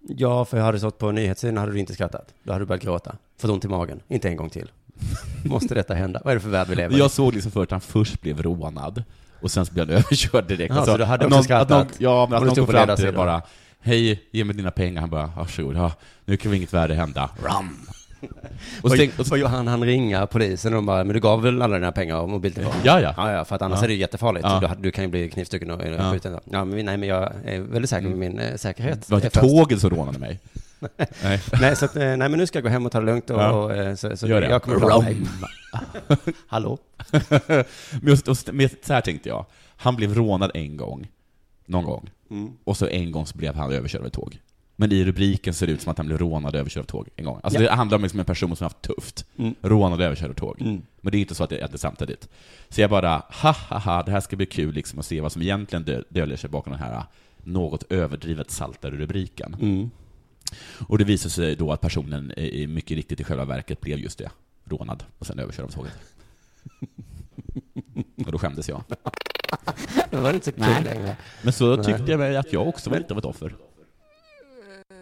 Speaker 9: Ja, för jag hade stått på nyhetssidan hade du inte skrattat. Då hade du börjat gråta. Fått ont i magen. Inte en gång till. <laughs> Måste detta hända? Vad är det för värld vi lever i?
Speaker 10: Jag såg liksom först att han först blev rånad, och sen så blev han <laughs> överkörd direkt.
Speaker 9: Ja, så du hade också
Speaker 10: någon,
Speaker 9: skrattat?
Speaker 10: Att någon, ja, men att någon kom fram till bara, hej, ge mig dina pengar. Han bara, varsågod, ja, nu kan väl inget värre hända. Ram! <laughs>
Speaker 9: Och,
Speaker 10: tänk-
Speaker 9: och, så han, han ringa polisen och de bara, men du gav väl alla dina pengar och mobiltelefon?
Speaker 10: Ja, ja.
Speaker 9: ja, ja för att annars
Speaker 10: Ja.
Speaker 9: är det ju jättefarligt.
Speaker 10: Ja.
Speaker 9: Du, du kan ju bli knivstucken och
Speaker 10: Ja.
Speaker 9: skjuten. Ja, men, nej, men jag är väldigt säker med min eh, säkerhet.
Speaker 10: Det var inte tåget som rånade mig. <laughs> Nej.
Speaker 9: nej, så att, eh, nej, men nu ska jag gå hem och ta det lugnt och,
Speaker 10: Ja.
Speaker 9: och eh, så, så
Speaker 10: Gör det.
Speaker 9: jag kommer klara mig. <laughs> Hallå?
Speaker 10: men just, och med, så här tänkte jag, han blev rånad en gång, någon gång,
Speaker 9: Mm.
Speaker 10: och så en gång så blev han överkörd av ett tåg. Men i rubriken ser det ut som att han blev rånad och överkörd av tåg en gång. Alltså
Speaker 9: Ja.
Speaker 10: det handlar om liksom en person som har haft tufft.
Speaker 9: Mm.
Speaker 10: Rånad och överkörd av tåg.
Speaker 9: Mm.
Speaker 10: Men det är inte så att det är det samtidigt. Så jag bara, ha ha ha, det här ska bli kul liksom att se vad som egentligen dö- döljer sig bakom den här något överdrivet saltade rubriken.
Speaker 9: Mm.
Speaker 10: Och det visar sig då att personen mycket riktigt i själva verket blev just det, rånad och sen överkörd av tåget. <laughs> och då skämdes jag.
Speaker 9: Då var det inte så kul
Speaker 10: Nej.
Speaker 9: längre.
Speaker 10: Men så tyckte jag att jag också var lite av ett offer.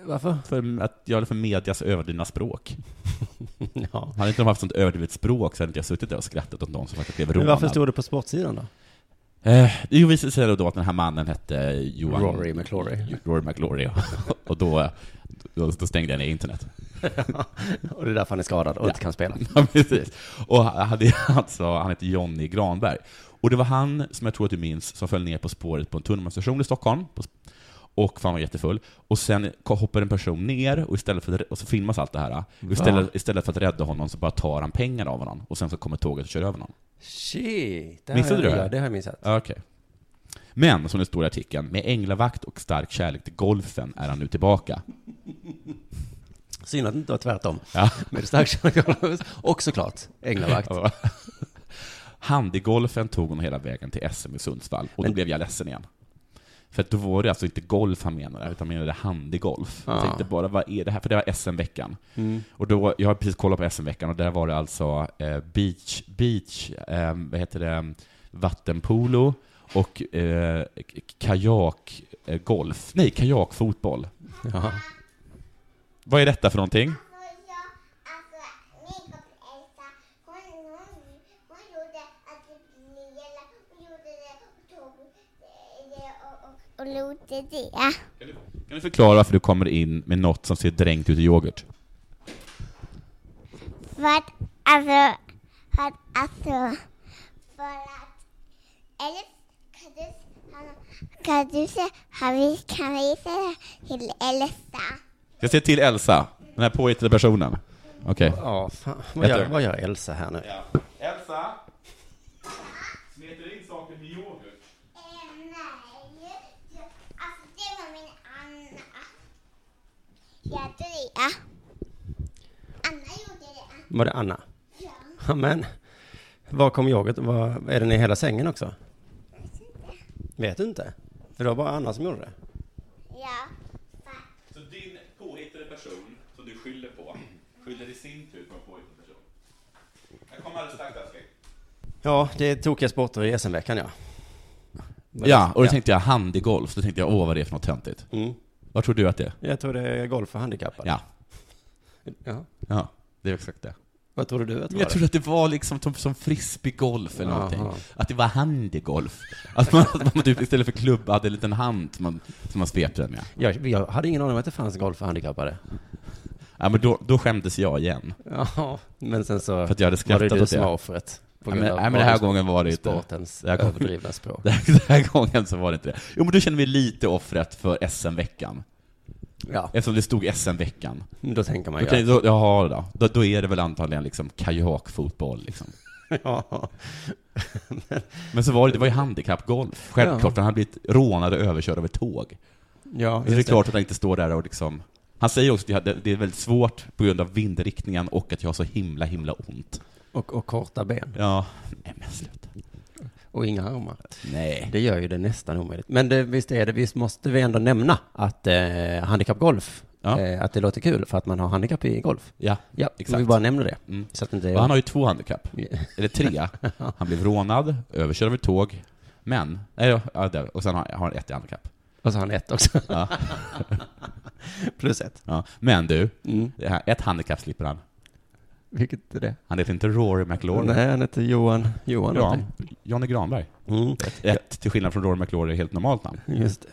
Speaker 9: Varför?
Speaker 10: För att jag hade för medias överdrivna språk. <laughs>
Speaker 9: Ja.
Speaker 10: Hade inte de haft sånt överdrivet språk så hade inte jag suttit där och skrattat åt någon som faktiskt blev
Speaker 9: Men
Speaker 10: rånad.
Speaker 9: varför stod det på sportsidan då?
Speaker 10: Eh, det visade sig då att den här mannen hette Johan...
Speaker 9: Rory McLaury.
Speaker 10: Rory McLaury, ja. <laughs> Och då, då, då stängde jag ner internet. <laughs>
Speaker 9: och det är därför han är skadad och inte kan spela.
Speaker 10: Ja, precis. Och han hade alltså, han hette Jonny Granberg. Och det var han, som jag tror att du minns, som föll ner på spåret på en tunnelbanestation i Stockholm. På, och för han var jättefull. Och sen hoppar en person ner, och, istället för, och så filmas allt det här. Och istället, istället för att rädda honom så bara tar han pengar av honom. Och sen så kommer tåget och kör över honom.
Speaker 9: Shit. Det
Speaker 10: Missade du det?
Speaker 9: Ja, det har jag missat.
Speaker 10: Ja, Okej. Men, som det står i artikeln, med änglavakt och stark kärlek till golfen är han nu tillbaka.
Speaker 9: Synd att det inte var tvärtom.
Speaker 10: Ja.
Speaker 9: Med stark kärlek och såklart änglavakt.
Speaker 10: Ja. Handigolfen tog honom hela vägen till SM i Sundsvall, och då
Speaker 9: Men-
Speaker 10: blev jag ledsen igen. För då var det alltså inte golf han menade, utan han menade handigolf. Jag
Speaker 9: Ja.
Speaker 10: tänkte bara, vad är det här? För det var SM-veckan.
Speaker 9: Mm.
Speaker 10: Och då, jag har precis kollat på SM-veckan, och där var det alltså eh, beach, beach eh, vad heter det, vattenpolo och eh, k- kajak, eh, golf. Nej, kajakfotboll.
Speaker 9: Ja.
Speaker 10: Vad är detta för någonting?
Speaker 14: Och låter det.
Speaker 10: Kan du förklara varför du kommer in med något som ser dränkt ut i yoghurt?
Speaker 14: För att, alltså, för att, alltså, för att, eller kan du, kan du se, har vi, kan vi se till Elsa?
Speaker 10: Jag ser till Elsa, den här påhittade personen. Okej.
Speaker 9: Ja, fan. Vad gör, vad gör Elsa här nu?
Speaker 10: Elsa? Smeter du in saker med yoghurt?
Speaker 14: Eh, nej, alltså det var min Anna. Jag det. Anna gjorde det.
Speaker 9: Var det Anna?
Speaker 14: Ja.
Speaker 9: Ja, men, var kom yoghurt? Var, är den i hela sängen också? Vet du inte? För det var bara Anna som gjorde det.
Speaker 14: Ja.
Speaker 10: Så din påhittade person, som du skyller på, skyller i sin tur på en påhittad person? Jag kommer alldeles strax älskling.
Speaker 9: Ja, det är tokiga sporter i SM-veckan, ja.
Speaker 10: Ja, och då tänkte jag handigolf, då tänkte jag åh vad det är för något töntigt.
Speaker 9: Mm.
Speaker 10: Vad tror du att det är?
Speaker 9: Jag tror det är golf för handikappade.
Speaker 10: Ja.
Speaker 9: Ja.
Speaker 10: Ja, det är exakt det.
Speaker 9: Vad tror du att det
Speaker 10: Men jag
Speaker 9: var?
Speaker 10: trodde att det var liksom som, som frisbeegolf eller någonting. Att det var handigolf. Att man, att man typ istället för klubb hade en liten hand som man, som man svepte den med.
Speaker 9: Jag, jag hade ingen aning om att det fanns golf för handikappade.
Speaker 10: Ja, men då, då skämdes jag igen.
Speaker 9: Ja, men sen så
Speaker 10: För att jag hade
Speaker 9: var
Speaker 10: skrattat
Speaker 9: det du
Speaker 10: åt
Speaker 9: som
Speaker 10: det.
Speaker 9: var offret. På
Speaker 10: Ja,
Speaker 9: grund
Speaker 10: men,
Speaker 9: av
Speaker 10: nej, men den här gången var det inte.
Speaker 9: Sportens
Speaker 10: Den här gången-
Speaker 9: överdrivna språk. <laughs>
Speaker 10: Den här, gången så var det inte det. Jo, men du känner vi lite offret för SM-veckan.
Speaker 9: Ja.
Speaker 10: Eftersom det stod SM-veckan.
Speaker 9: Då tänker man
Speaker 10: Då
Speaker 9: ju
Speaker 10: kan- då, Jaha då. då. Då är det väl antagligen liksom kajakfotboll liksom. <laughs>
Speaker 9: Ja.
Speaker 10: Men så var det, det var ju handikappgolf. Självklart,
Speaker 9: Ja.
Speaker 10: han hade blivit rånad och överkörd av ett tåg.
Speaker 9: Ja,
Speaker 10: det är
Speaker 9: det.
Speaker 10: klart att han inte står där och liksom... Han säger också att det det är väldigt svårt på grund av vindriktningen och att jag har så himla, himla ont.
Speaker 9: Och, och korta ben.
Speaker 10: Ja. Nej men sluta.
Speaker 9: Och inga armar.
Speaker 10: Nej.
Speaker 9: Det gör ju det nästan omöjligt. Men det, visst är det, visst måste vi ändå nämna att eh, handikappgolf,
Speaker 10: Ja.
Speaker 9: eh, att det låter kul för att man har handikapp i golf.
Speaker 10: Ja,
Speaker 9: Ja,
Speaker 10: exakt.
Speaker 9: vi bara nämner det.
Speaker 10: Mm.
Speaker 9: Så att inte.
Speaker 10: Och han har ju två handikapp. <laughs> Eller tre. Han blev rånad, överkörd av ett tåg, men... Nej, ja, där. och sen har har han ett i handikapp.
Speaker 9: Och så har han ett också.
Speaker 10: Ja. <laughs>
Speaker 9: Plus ett.
Speaker 10: Ja. Men du,
Speaker 9: Mm.
Speaker 10: det här, ett handikapp slipper han.
Speaker 9: Vilket är det?
Speaker 10: Han heter inte Rory McLaurin.
Speaker 9: Nej, han heter Johan. Johan.
Speaker 10: Ja,
Speaker 9: heter
Speaker 10: Johnny Granberg.
Speaker 9: Mm.
Speaker 10: Ett, ett, till skillnad från Rory McLaurin, helt normalt namn.
Speaker 9: Just det.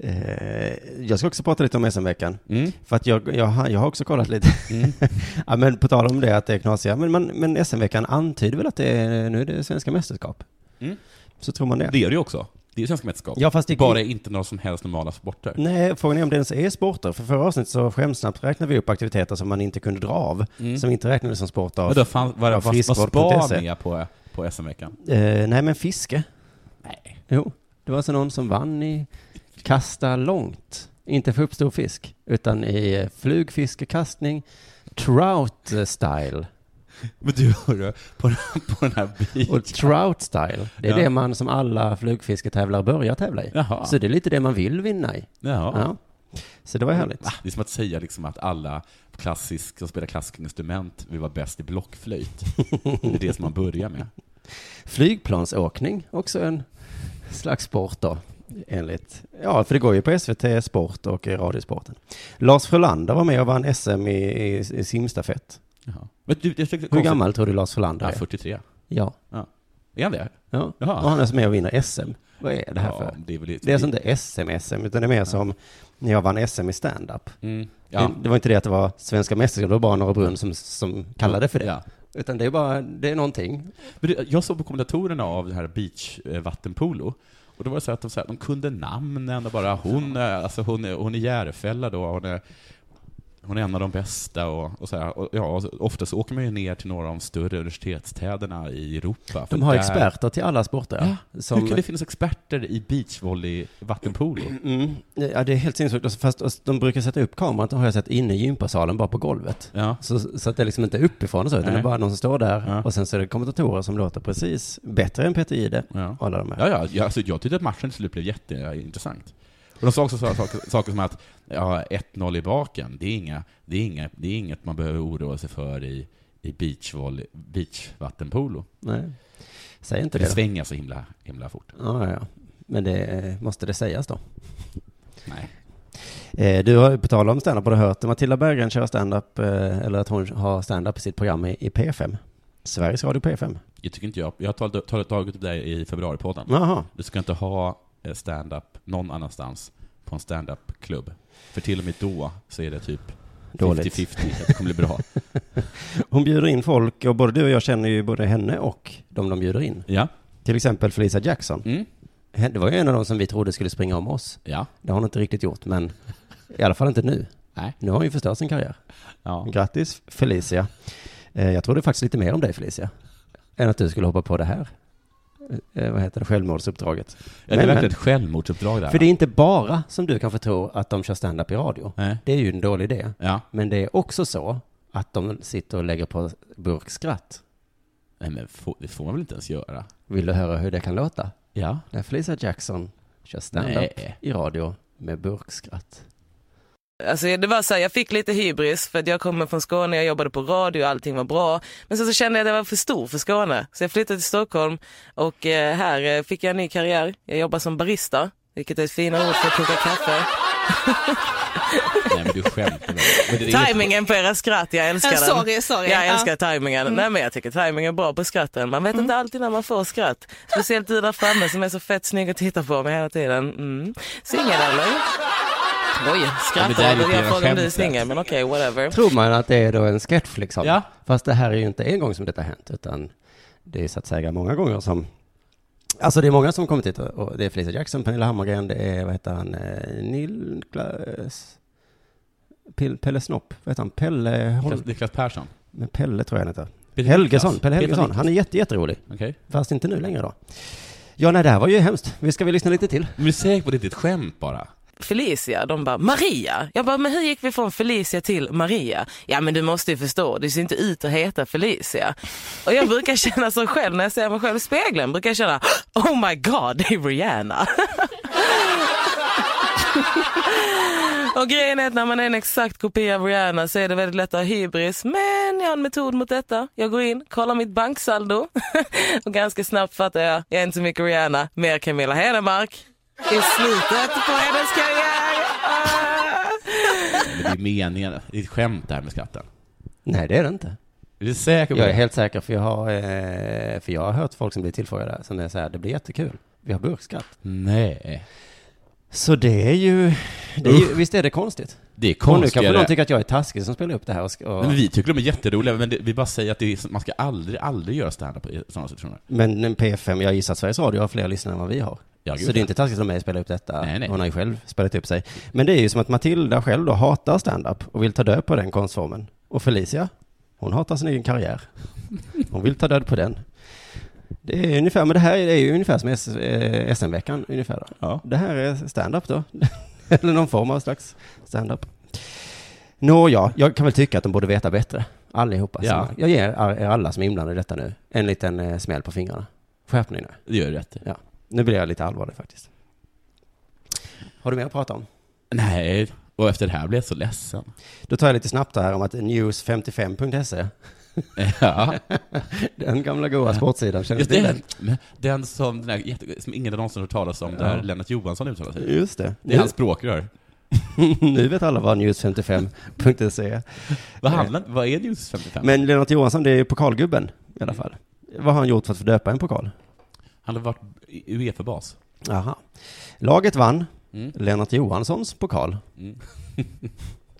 Speaker 9: Eh, jag ska också prata lite om SM-veckan.
Speaker 10: Mm.
Speaker 9: För att jag, jag, har, jag har också kollat lite.
Speaker 10: Mm. <laughs>
Speaker 9: ja, men på tal om det att det är knasiga. Men, man, men SM-veckan antyder väl att det är, nu är det svenska mästerskap?
Speaker 10: Mm.
Speaker 9: Så tror man det.
Speaker 10: Det är det ju också. Det är ju svenska mästerskap.
Speaker 9: Ja, fast det-
Speaker 10: Bara inte några som helst normala sporter.
Speaker 9: Nej, frågan är om det ens är sporter. För förra avsnittet så skämsnabbt räknade vi upp aktiviteter som man inte kunde dra av.
Speaker 10: Mm.
Speaker 9: Som inte räknades som sport av,
Speaker 10: Men då fan, var, var, var spa med på, på SM-veckan?
Speaker 9: Eh, nej, men fiske.
Speaker 10: Nej.
Speaker 9: Jo, det var alltså någon som vann i kasta långt. Inte för upp stor fisk, utan i flugfiskekastning, trout style. <laughs>
Speaker 10: Men du, hörru, på, den- på den här beach.
Speaker 9: Och trout style, det är
Speaker 10: Ja.
Speaker 9: det man som alla flugfisketävlare börjar tävla i.
Speaker 10: Jaha.
Speaker 9: Så det är lite det man vill vinna i.
Speaker 10: Jaha.
Speaker 9: Ja. Så det var härligt.
Speaker 10: Ah, Det är som att säga liksom att alla klassisk, som spelar klassiska instrument vill vara bäst i blockflöjt. Det är det som man börjar med.
Speaker 9: Flygplansåkning, också en slags sport då, enligt, ja, för det går ju på SVT Sport och i Radiosporten. Lars Frölander var med och vann SM i, i, i simstafett.
Speaker 10: Jaha. Men du, jag
Speaker 9: Hur
Speaker 10: konstigt-
Speaker 9: gammal tror du Lars Frölander
Speaker 10: Ja,
Speaker 9: är?
Speaker 10: 43.
Speaker 9: Ja.
Speaker 10: ja. Är han det?
Speaker 9: Ja,
Speaker 10: Jaha.
Speaker 9: och han är med och vinner SM. Vad är det här
Speaker 10: Ja,
Speaker 9: för?
Speaker 10: det är väl
Speaker 9: Det är alltså inte SM-SM, utan det är mer som när jag vann SM i stand-up.
Speaker 10: Mm, ja.
Speaker 9: Det, det var inte det att det var svenska mästerskap, det var bara Norra Brunn som, som kallade för det.
Speaker 10: Ja.
Speaker 9: Utan det är bara, det är någonting.
Speaker 10: Men det, jag såg på kommentatorerna av det här beach eh, vattenpolo och då var det så att de, så här, de kunde namnen och bara hon, är- alltså hon, hon är Järfälla då, hon är, hon är en av de bästa och, och så här, och, ja, och ofta så åker man ju ner till några av de större universitetsstäderna i Europa.
Speaker 9: De har
Speaker 10: där-
Speaker 9: experter till alla sporter.
Speaker 10: Ja,
Speaker 9: Som-
Speaker 10: hur kan det finnas experter i beachvolley vattenpolo?
Speaker 9: Mm. Ja, det är helt sinnessjukt. Och så- Fast och de brukar sätta upp kameran, de har jag sett inne i gympasalen, bara på golvet.
Speaker 10: Ja.
Speaker 9: Så, så att det liksom inte är uppifrån och så, utan
Speaker 10: Nej.
Speaker 9: det är bara någon som står där.
Speaker 10: Ja.
Speaker 9: Och sen så är det kommentatorer som låter precis bättre än Peter Jihde.
Speaker 10: Ja.
Speaker 9: Alla de här.
Speaker 10: Ja, ja, ja alltså, jag tyckte att matchen till slut blev jätteintressant. Och de sa också så- saker, saker som att ja, 1-0 i baken, det är, inga, det, är inga, det är inget man behöver oroa sig för i, i beachvolley, beachvattenpolo.
Speaker 9: Nej. Säg inte
Speaker 10: det
Speaker 9: det.
Speaker 10: svänger så himla, himla fort.
Speaker 9: Ja, ja. Men det eh, måste det sägas då.
Speaker 10: Nej.
Speaker 9: Eh, Du har ju på tal om stand-up, har du hört Matilda Berggren köra stand-up, eh, eller att hon har stand-up i sitt program i, i P5? Sveriges Radio P5.
Speaker 10: Det tycker inte jag. Jag har tagit, tagit, upp det i februaripodden.
Speaker 9: Jaha.
Speaker 10: Du ska inte ha stand-up någon annanstans på en stand-up-klubb. För till och med då så är det typ
Speaker 9: Dåligt.
Speaker 10: 50-50 att det kommer bli bra. <laughs>
Speaker 9: Hon bjuder in folk och både du och jag känner ju både henne och de de bjuder in.
Speaker 10: Ja.
Speaker 9: Till exempel Felicia Jackson.
Speaker 10: Mm.
Speaker 9: Det var ju en av de som vi trodde skulle springa om oss.
Speaker 10: Ja.
Speaker 9: Det har hon inte riktigt gjort, men i alla fall inte nu.
Speaker 10: Nej.
Speaker 9: Nu har hon ju förstört sin karriär.
Speaker 10: Ja.
Speaker 9: Grattis Felicia. Eh, Jag trodde faktiskt lite mer om dig Felicia. Än att du skulle hoppa på det här. Eh, Vad heter det? Självmordsuppdraget.
Speaker 10: Ja, det är verkligen ett självmordsuppdrag där.
Speaker 9: För det är inte bara som du kanske tror att de kör stand-up i radio.
Speaker 10: Nej.
Speaker 9: Det är ju en dålig idé.
Speaker 10: Ja.
Speaker 9: Men det är också så att de sitter och lägger på burkskratt.
Speaker 10: Nej men det får man väl inte ens göra?
Speaker 9: Vill du höra hur det kan låta?
Speaker 10: Ja.
Speaker 9: När Felicia Jackson kör stand-up
Speaker 10: Nej.
Speaker 9: i radio med burkskratt.
Speaker 15: Alltså det var så här, jag fick lite hybris för att jag kommer från Skåne, jag jobbade på radio, allting var bra. Men sen så kände jag att jag var för stor för Skåne. Så jag flyttade till Stockholm och eh, här eh, fick jag en ny karriär. Jag jobbar som barista, vilket är ett fina ord för att koka kaffe.
Speaker 10: Nej men du skämtar med
Speaker 15: Timingen på era skratt, jag älskar den.
Speaker 2: sorry, sorry.
Speaker 15: Jag
Speaker 2: Ja.
Speaker 15: älskar timingen.
Speaker 2: Mm.
Speaker 15: Nej men jag tycker timing är bra på skratten. Man vet inte alltid när man får skratt. Speciellt du där framme som är så fett snygg att titta på mig hela tiden. Mm. Singel eller? Oj,
Speaker 9: Ja,
Speaker 15: skrattar
Speaker 9: är
Speaker 15: jag frågar om du är singel, men okej, whatever.
Speaker 9: Tror man att det är då en sketch liksom?
Speaker 15: Ja.
Speaker 9: Fast det här är ju inte en gång som detta har hänt, utan det är så att säga många gånger som Alltså det är många som kommit hit och det är Felicia Jackson, Pernilla Hammargren, det är, vad heter han, eh, Niklas Pelle, Snopp, vad heter han? Pelle Holm...
Speaker 10: Niklas- Niklas Persson.
Speaker 9: Men Pelle tror jag han heter. Helgesson. Pelle Helgesson. Han är jätte, jätterolig.
Speaker 10: Okej.
Speaker 9: Fast inte nu längre då. Ja, nej, det här var ju hemskt. Vi ska vi lyssna lite till?
Speaker 10: Men du är säker på att det är ett skämt bara?
Speaker 15: Felicia, de bara Maria. Jag bara, men hur gick vi från Felicia till Maria? Ja men du måste ju förstå, du ser inte ut att heta Felicia. Och jag brukar <laughs> känna så själv när jag ser mig själv i spegeln, brukar jag känna oh my god, det är Rihanna. <laughs> Och grejen är att när man är en exakt kopia av Rihanna så är det väldigt lätt att ha hybris. Men jag har en metod mot detta. Jag går in, kollar mitt banksaldo <laughs> och ganska snabbt fattar jag, jag är inte så mycket Rihanna, mer Camilla Henemark. I slutet på hennes karriär.
Speaker 10: Men det är meningen. Det är ett skämt det här med skatten.
Speaker 9: Nej, det är det inte.
Speaker 10: Är du säker på
Speaker 9: Jag är
Speaker 10: det?
Speaker 9: helt säker, för jag har, eh, för jag har hört folk som blir tillfrågade som är så här, det blir jättekul. Vi har burkskatt.
Speaker 10: Nej.
Speaker 9: Så det är ju, det är ju visst är det konstigt?
Speaker 10: Det är
Speaker 9: Och nu kanske
Speaker 10: konstigare.
Speaker 9: någon tycker att jag är taskig som spelar upp det här och, och
Speaker 10: Men vi tycker de är jätteroliga, men det, vi bara säger att det är, man ska aldrig, aldrig göra stand-up i sådana situationer.
Speaker 9: Men en P5, jag gissar att Sveriges Radio har fler lyssnare än vad vi har.
Speaker 10: Ja, gud,
Speaker 9: så det är inte taskigt av mig att spela upp detta.
Speaker 10: Nej, nej.
Speaker 9: Hon har ju själv spelat upp sig. Men det är ju som att Matilda själv då hatar stand-up och vill ta död på den konstformen. Och Felicia, hon hatar sin egen karriär. Hon vill ta död på den. Det är ungefär, men det här är ju ungefär som S- eh, SM-veckan ungefär. Då.
Speaker 10: Ja.
Speaker 9: Det här är stand-up då. <laughs> Eller någon form av slags stand-up. Nåja, jag kan väl tycka att de borde veta bättre. Allihopa.
Speaker 10: Ja.
Speaker 9: Jag ger er alla som är inblandade i detta nu en liten eh, smäll på fingrarna. Skärpning nu.
Speaker 10: Det gör du rätt.
Speaker 9: Ja. Nu blir jag lite allvarlig faktiskt. Har du mer att prata om?
Speaker 10: Nej, och efter det här blir jag så ledsen.
Speaker 9: Då tar jag lite snabbt här om att news55.se <laughs>
Speaker 10: Ja.
Speaker 9: Den gamla goa sportsidan, känner
Speaker 10: Just
Speaker 9: den?
Speaker 10: men den som, den där, jätte- som ingen någonsin hört talas om, där
Speaker 9: Ja.
Speaker 10: Lennart Johansson uttalar sig.
Speaker 9: Just det.
Speaker 10: Det är hans språkrör. <laughs>
Speaker 9: nu vet alla vad news55.se är.
Speaker 10: Vad handlar, vad är News 55?
Speaker 9: Men Lennart Johansson, det är ju pokalgubben i alla fall. Vad har han gjort för att få döpa en pokal?
Speaker 10: Han har varit Uefa-bas.
Speaker 9: Aha. Laget vann.
Speaker 10: Mm.
Speaker 9: Lennart Johanssons pokal.
Speaker 10: Mm. <laughs>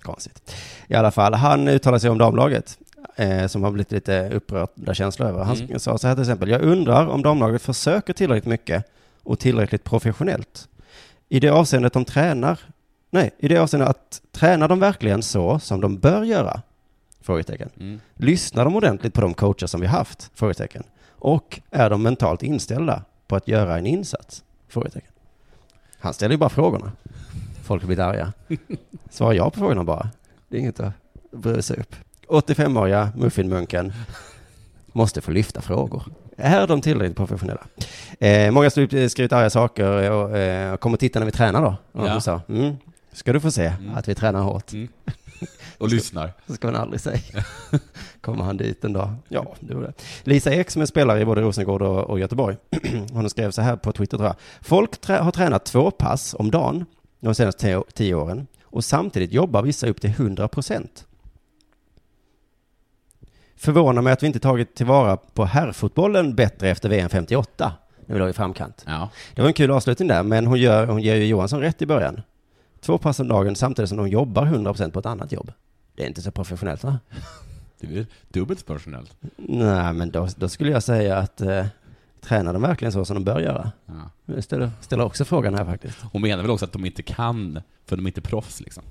Speaker 9: Konstigt. I alla fall, han uttalar sig om damlaget. Eh, som har blivit lite upprörda känslor över. Han
Speaker 10: Mm.
Speaker 9: sa så här till exempel. Jag undrar om damlaget försöker tillräckligt mycket och tillräckligt professionellt. I det avseendet de tränar. Nej, i det avseendet att tränar de verkligen så som de bör göra? Frågetecken.
Speaker 10: Mm.
Speaker 9: Lyssnar de ordentligt på de coacher som vi haft? Frågetecken. Och är de mentalt inställda på att göra en insats? Frågetecken. Han ställer ju bara frågorna. Folk blivit arga. <laughs> Svara ja på frågorna bara. Det är inget att bry sig upp. 85-åriga muffinmunken måste få lyfta frågor. Är de tillräckligt professionella? Eh, många har skrivit arga saker och eh, kommer titta när vi tränar då.
Speaker 10: Ja.
Speaker 9: mm, ska du få se
Speaker 10: Mm.
Speaker 9: att vi tränar hårt.
Speaker 10: Mm. Och lyssnar.
Speaker 9: Så ska man aldrig säga. Kommer han dit en dag? Ja, det var det. Lisa Ek som är spelare i både Rosengård och, och Göteborg. <clears throat> Hon skrev så här på Twitter tror jag. Folk trä- har tränat två pass om dagen de senaste tio, tio åren och samtidigt jobbar vissa upp till 100 procent. Förvånar mig att vi inte tagit tillvara på herrfotbollen bättre efter VM 58, när vi låg i framkant.
Speaker 10: Ja.
Speaker 9: Det var en kul avslutning där, men hon, gör, hon ger ju Johansson rätt i början. Två pass om dagen samtidigt som de jobbar 100% på ett annat jobb. Det är inte så professionellt va?
Speaker 10: Det är dubbelt professionellt.
Speaker 9: Nej, men då, då skulle jag säga att eh, tränar de verkligen så som de bör göra?
Speaker 10: Ja.
Speaker 9: Jag ställer, ställer också frågan här faktiskt.
Speaker 10: Hon menar väl också att de inte kan, för de är inte proffs liksom.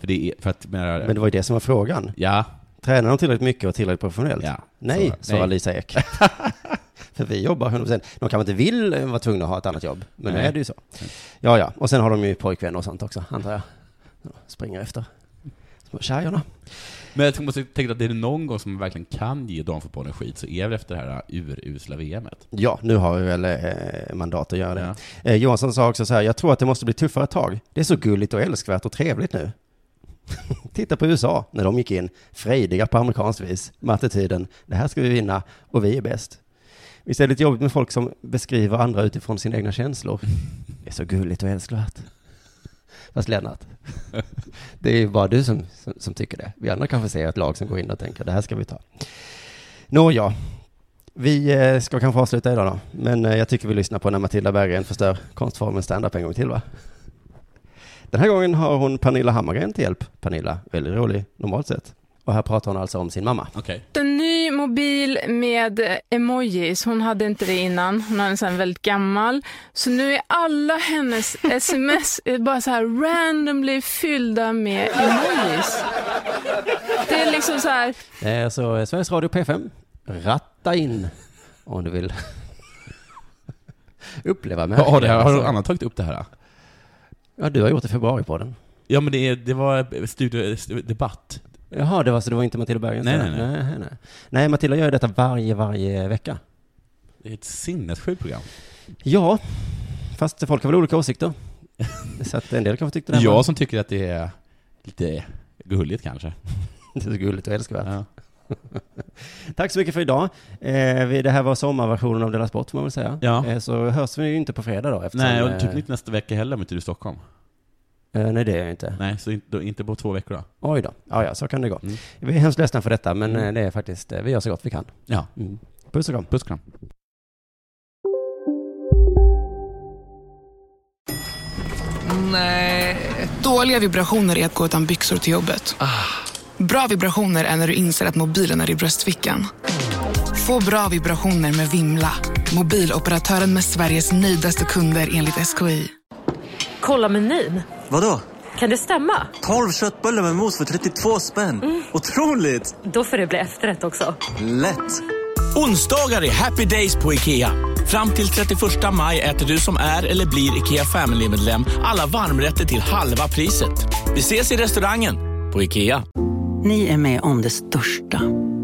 Speaker 10: För det är, för att, menar,
Speaker 9: Men det var ju det som var frågan.
Speaker 10: Ja.
Speaker 9: Tränar de tillräckligt mycket och tillräckligt professionellt?
Speaker 10: Ja.
Speaker 9: Nej,
Speaker 10: Så-
Speaker 9: svarar
Speaker 10: nej.
Speaker 9: Lisa Ek. <laughs> För vi jobbar 100%. De kanske inte vill vara tvungna att ha ett annat jobb, men nu
Speaker 10: Nej.
Speaker 9: är det ju så. Ja, ja. Och sen har de ju pojkvänner och sånt också, antar jag. Springer efter tjejerna.
Speaker 10: Men jag måste tänka att det är någon gång som man verkligen kan ge damfotbollen skit så är det väl efter det här urusla VMet.
Speaker 9: Ja, nu har vi väl eh, mandat att göra det.
Speaker 10: Ja.
Speaker 9: Eh, Johansson sa också så här, jag tror att det måste bli tuffare tag. Det är så gulligt och älskvärt och trevligt nu. <laughs> Titta på USA, när de gick in, frejdiga på amerikanskt vis, med attityden, det här ska vi vinna och vi är bäst. Visst är det lite jobbigt med folk som beskriver andra utifrån sina egna känslor? <laughs> Det är så gulligt och älskvärt. Fast Lennart, <laughs> det är ju bara du som, som, som tycker det. Vi andra kanske ser ett lag som går in och tänker, det här ska vi ta. Nåja, vi eh, ska kanske avsluta idag då, men eh, jag tycker vi lyssnar på när Matilda Berggren förstör konstformen stand-up en gång till va? Den här gången har hon Pernilla Hammargren till hjälp. Pernilla, väldigt rolig normalt sett. Och här pratar hon alltså om sin mamma.
Speaker 10: Okej.
Speaker 16: Mobil med emojis. Hon hade inte det innan. Hon har en sån väldigt gammal. Så nu är alla hennes <laughs> sms bara så här randomly fyllda med emojis. Det är liksom så här.
Speaker 9: Eh, Så Sveriges Radio P5, ratta in om du vill <laughs> uppleva med
Speaker 10: Ja, det här, har någon annan tagit upp det här?
Speaker 9: Ja, du har gjort det i februaripodden.
Speaker 10: Ja, men det, är- det var studio, debatt.
Speaker 9: Jaha, det var så det var inte Matilda Berggren?
Speaker 10: Nej, nej, nej.
Speaker 9: nej, nej. Nej, Matilda gör ju detta varje, varje vecka.
Speaker 10: Det är ett sinnessjukt program.
Speaker 9: Ja, fast folk har väl olika åsikter. Så att en del kanske tyckte det
Speaker 10: Jag
Speaker 9: var-
Speaker 10: som tycker att det är lite gulligt kanske. <laughs>
Speaker 9: Det är så gulligt och älskvärt. <laughs> Tack så mycket för idag. Eh, det här var sommarversionen av Della Sport får man väl säga.
Speaker 10: Ja.
Speaker 9: Eh, så hörs vi ju inte på fredag då. Eftersom,
Speaker 10: Nej, och
Speaker 9: eh,
Speaker 10: typ inte nästa vecka heller om inte du är i Stockholm.
Speaker 9: Eh, nej, det är jag inte.
Speaker 10: Nej, så inte, då, inte på två veckor då.
Speaker 9: Oj då. Ja, ja, så kan det gå.
Speaker 10: Mm.
Speaker 9: Vi är hemskt ledsna för detta, men
Speaker 10: Mm.
Speaker 9: eh, det är faktiskt, eh, vi gör så gott vi kan.
Speaker 10: Ja.
Speaker 9: Mm. Puss och kram.
Speaker 10: Puss och kram.
Speaker 17: Nej. Dåliga vibrationer är att gå utan byxor till jobbet. Bra vibrationer är när du inser att mobilen är i bröstfickan. Få bra vibrationer med Vimla. Mobiloperatören med Sveriges nöjdaste kunder enligt SKI.
Speaker 18: Kolla menyn.
Speaker 19: Vadå?
Speaker 18: Kan det stämma?
Speaker 19: 12 köttbullar med mos för 32 spänn. Otroligt!
Speaker 18: Då får det bli efterrätt också.
Speaker 19: Lätt!
Speaker 20: Onsdagar är happy days på IKEA. Fram till 31 maj äter du som är eller blir IKEA Family-medlem alla varmrätter till halva priset. Vi ses i restaurangen på IKEA.
Speaker 21: Ni är med om det största.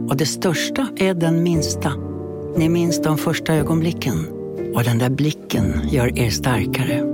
Speaker 21: Och det största är den minsta. Ni minns de första ögonblicken. Och den där blicken gör er starkare.